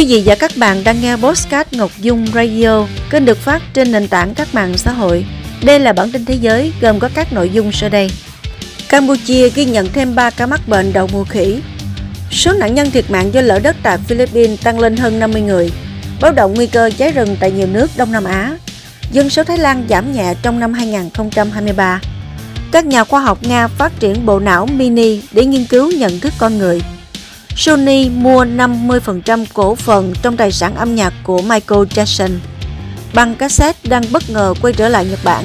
Quý vị và các bạn đang nghe Postcard Ngọc Dung Radio, kênh được phát trên nền tảng các mạng xã hội. Đây là bản tin thế giới gồm có các nội dung sau đây. Campuchia ghi nhận thêm 3 ca mắc bệnh đậu mùa khỉ. Số nạn nhân thiệt mạng do lở đất tại Philippines tăng lên hơn 50 người. Báo động nguy cơ cháy rừng tại nhiều nước Đông Nam Á. Dân số Thái Lan giảm nhẹ trong năm 2023. Các nhà khoa học Nga phát triển bộ não mini để nghiên cứu nhận thức con người. Sony mua 50% cổ phần trong tài sản âm nhạc của Michael Jackson. Băng cassette đang bất ngờ quay trở lại Nhật Bản.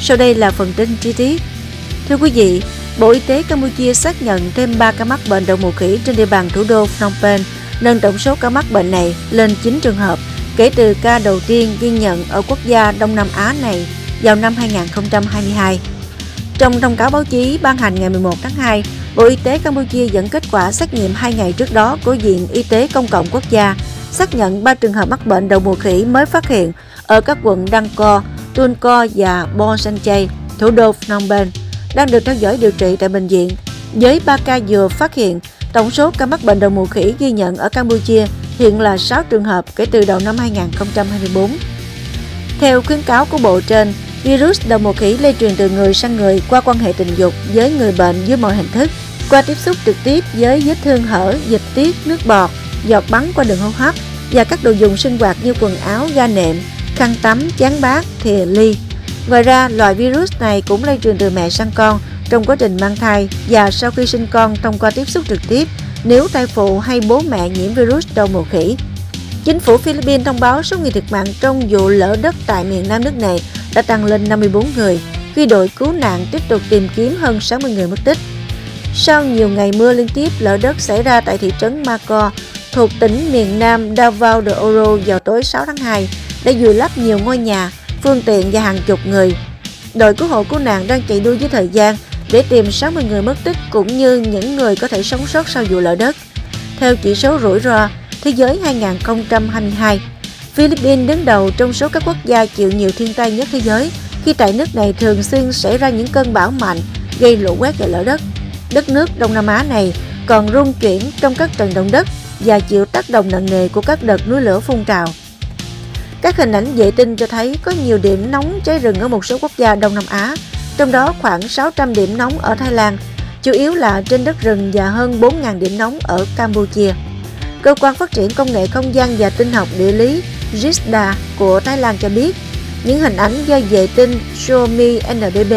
Sau đây là phần tin chi tiết. Thưa quý vị, Bộ Y tế Campuchia xác nhận thêm 3 ca mắc bệnh đậu mùa khỉ trên địa bàn thủ đô Phnom Penh, nâng tổng số ca mắc bệnh này lên 9 trường hợp kể từ ca đầu tiên ghi nhận ở quốc gia Đông Nam Á này vào năm 2022. Trong thông cáo báo chí ban hành ngày 11 tháng 2, Bộ Y tế Campuchia dẫn kết quả xét nghiệm 2 ngày trước đó của Viện Y tế Công cộng Quốc gia, xác nhận 3 trường hợp mắc bệnh đậu mùa khỉ mới phát hiện ở các quận Đăng Co, Tuân Co và Bon Sanchai, thủ đô Phnom Penh, đang được theo dõi điều trị tại bệnh viện. Với 3 ca vừa phát hiện, tổng số ca mắc bệnh đậu mùa khỉ ghi nhận ở Campuchia hiện là 6 trường hợp kể từ đầu năm 2024. Theo khuyến cáo của Bộ trên, virus đậu mùa khỉ lây truyền từ người sang người qua quan hệ tình dục với người bệnh dưới mọi hình thức, qua tiếp xúc trực tiếp với vết thương hở, dịch tiết, nước bọt, giọt bắn qua đường hô hấp và các đồ dùng sinh hoạt như quần áo, ga nệm, khăn tắm, chán bát, thìa ly. Ngoài ra, loại virus này cũng lây truyền từ mẹ sang con trong quá trình mang thai và sau khi sinh con thông qua tiếp xúc trực tiếp nếu thai phụ hay bố mẹ nhiễm virus đậu mùa khỉ. Chính phủ Philippines thông báo số người thiệt mạng trong vụ lở đất tại miền Nam nước này đã tăng lên 54 người, khi đội cứu nạn tiếp tục tìm kiếm hơn 60 người mất tích. Sau nhiều ngày mưa liên tiếp, lở đất xảy ra tại thị trấn Marco thuộc tỉnh miền Nam Davao de Oro vào tối 6 tháng 2 đã vùi lấp nhiều ngôi nhà, phương tiện và hàng chục người. Đội cứu hộ cứu nạn đang chạy đua với thời gian để tìm 60 người mất tích cũng như những người có thể sống sót sau vụ lở đất. Theo chỉ số rủi ro Thế giới 2022, Philippines đứng đầu trong số các quốc gia chịu nhiều thiên tai nhất thế giới khi tại nước này thường xuyên xảy ra những cơn bão mạnh gây lũ quét và lở đất. Đất nước Đông Nam Á này còn rung chuyển trong các trận động đất và chịu tác động nặng nề của các đợt núi lửa phun trào. Các hình ảnh vệ tinh cho thấy có nhiều điểm nóng cháy rừng ở một số quốc gia Đông Nam Á, trong đó khoảng 600 điểm nóng ở Thái Lan, chủ yếu là trên đất rừng và hơn 4.000 điểm nóng ở Campuchia. Cơ quan Phát triển Công nghệ Không gian và Tinh học Địa lý Rizda của Thái Lan cho biết, những hình ảnh do vệ tinh Xiaomi NDB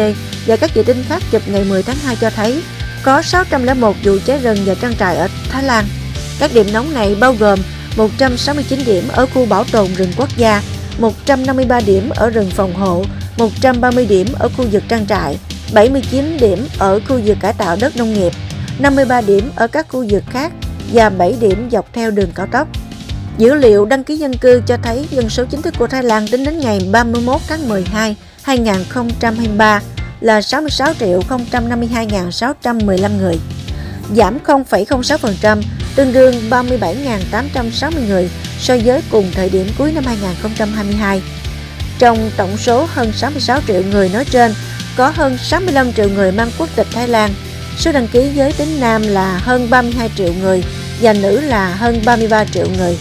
và các vệ tinh khác chụp ngày 10 tháng 2 cho thấy có 601 vụ cháy rừng và trang trại ở Thái Lan. Các điểm nóng này bao gồm 169 điểm ở khu bảo tồn rừng quốc gia, 153 điểm ở rừng phòng hộ, 130 điểm ở khu vực trang trại, 79 điểm ở khu vực cải tạo đất nông nghiệp, 53 điểm ở các khu vực khác và 7 điểm dọc theo đường cao tốc. Dữ liệu đăng ký dân cư cho thấy dân số chính thức của Thái Lan tính đến ngày 31 tháng 12, 2023 là 66 triệu 052.615 người, giảm 0,06%, tương đương 37.860 người so với cùng thời điểm cuối năm 2022. Trong tổng số hơn 66 triệu người nói trên, có hơn 65 triệu người mang quốc tịch Thái Lan. Số đăng ký giới tính nam là hơn 32 triệu người và nữ là hơn 33 triệu người.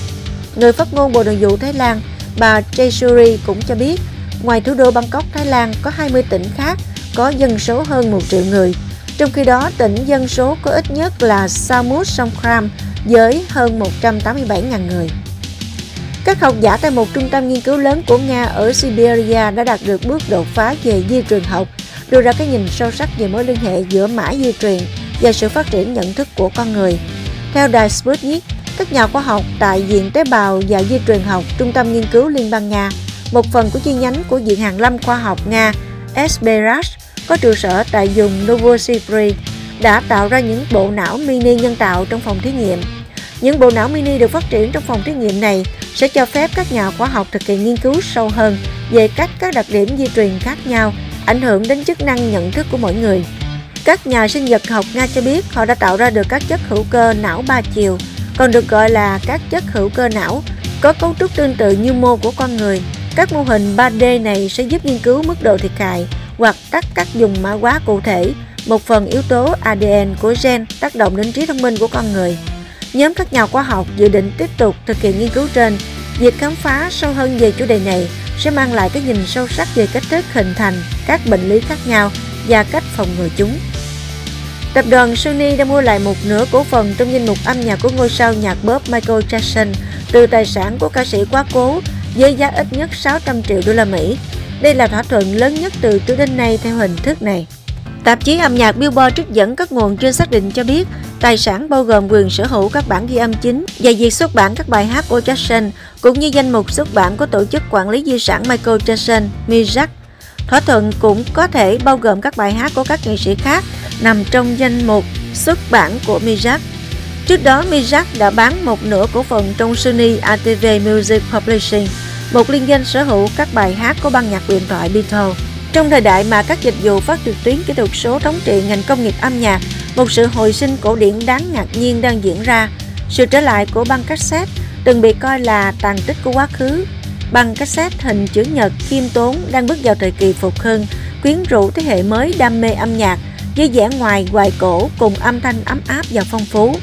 Người phát ngôn Bộ Nội vụ Thái Lan, bà Chesuri cũng cho biết, ngoài thủ đô Bangkok, Thái Lan có 20 tỉnh khác có dân số hơn 1 triệu người. Trong khi đó, tỉnh dân số có ít nhất là Samut Songkhram với hơn 187.000 người. Các học giả tại một trung tâm nghiên cứu lớn của Nga ở Siberia đã đạt được bước đột phá về di truyền học, đưa ra cái nhìn sâu sắc về mối liên hệ giữa mã di truyền và sự phát triển nhận thức của con người. Theo đài Sputnik, các nhà khoa học tại Viện Tế bào và Di truyền học Trung tâm Nghiên cứu Liên bang Nga, một phần của chi nhánh của Viện Hàn lâm Khoa học Nga SBRAS có trụ sở tại vùng Novosibirsk đã tạo ra những bộ não mini nhân tạo trong phòng thí nghiệm. Những bộ não mini được phát triển trong phòng thí nghiệm này sẽ cho phép các nhà khoa học thực hiện nghiên cứu sâu hơn về cách các đặc điểm di truyền khác nhau ảnh hưởng đến chức năng nhận thức của mỗi người. Các nhà sinh vật học Nga cho biết họ đã tạo ra được các chất hữu cơ não ba chiều, còn được gọi là các chất hữu cơ não, có cấu trúc tương tự như mô của con người. Các mô hình 3D này sẽ giúp nghiên cứu mức độ thiệt hại hoặc tắt các dùng mã hóa cụ thể, một phần yếu tố ADN của gen tác động đến trí thông minh của con người. Nhóm các nhà khoa học dự định tiếp tục thực hiện nghiên cứu trên. Việc khám phá sâu hơn về chủ đề này sẽ mang lại cái nhìn sâu sắc về cách thức hình thành các bệnh lý khác nhau và cách phòng ngừa chúng. Tập đoàn Sony đã mua lại một nửa cổ phần trong danh mục âm nhạc của ngôi sao nhạc bóp Michael Jackson từ tài sản của ca sĩ quá cố với giá ít nhất 600 triệu đô la Mỹ. Đây là thỏa thuận lớn nhất từ trước đến nay theo hình thức này. Tạp chí âm nhạc Billboard trích dẫn các nguồn chưa xác định cho biết tài sản bao gồm quyền sở hữu các bản ghi âm chính và việc xuất bản các bài hát của Jackson cũng như danh mục xuất bản của tổ chức quản lý di sản Michael Jackson, Mirac. Thỏa thuận cũng có thể bao gồm các bài hát của các nghệ sĩ khác nằm trong danh mục xuất bản của MIJAC. Trước đó, MIJAC đã bán một nửa cổ phần trong Sony ATV Music Publishing, một liên danh sở hữu các bài hát của ban nhạc điện thoại Beatles. Trong thời đại mà các dịch vụ phát trực tuyến kỹ thuật số thống trị ngành công nghiệp âm nhạc, một sự hồi sinh cổ điển đáng ngạc nhiên đang diễn ra. Sự trở lại của băng cassette từng bị coi là tàn tích của quá khứ. Băng cassette hình chữ nhật khiêm tốn đang bước vào thời kỳ phục hưng, quyến rũ thế hệ mới đam mê âm nhạc với vẻ ngoài hoài cổ cùng âm thanh ấm áp và phong phú.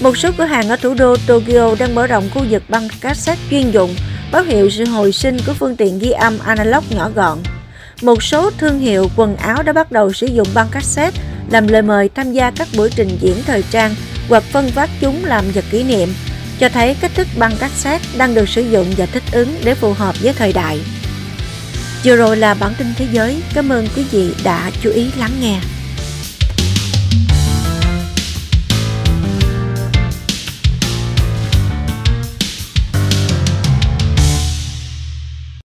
Một số cửa hàng ở thủ đô Tokyo đang mở rộng khu vực băng cassette chuyên dụng, báo hiệu sự hồi sinh của phương tiện ghi âm analog nhỏ gọn. Một số thương hiệu quần áo đã bắt đầu sử dụng băng cassette làm lời mời tham gia các buổi trình diễn thời trang hoặc phân phát chúng làm vật kỷ niệm, cho thấy cách thức băng cassette đang được sử dụng và thích ứng để phù hợp với thời đại. Vừa rồi là bản tin thế giới. Cảm ơn quý vị đã chú ý lắng nghe.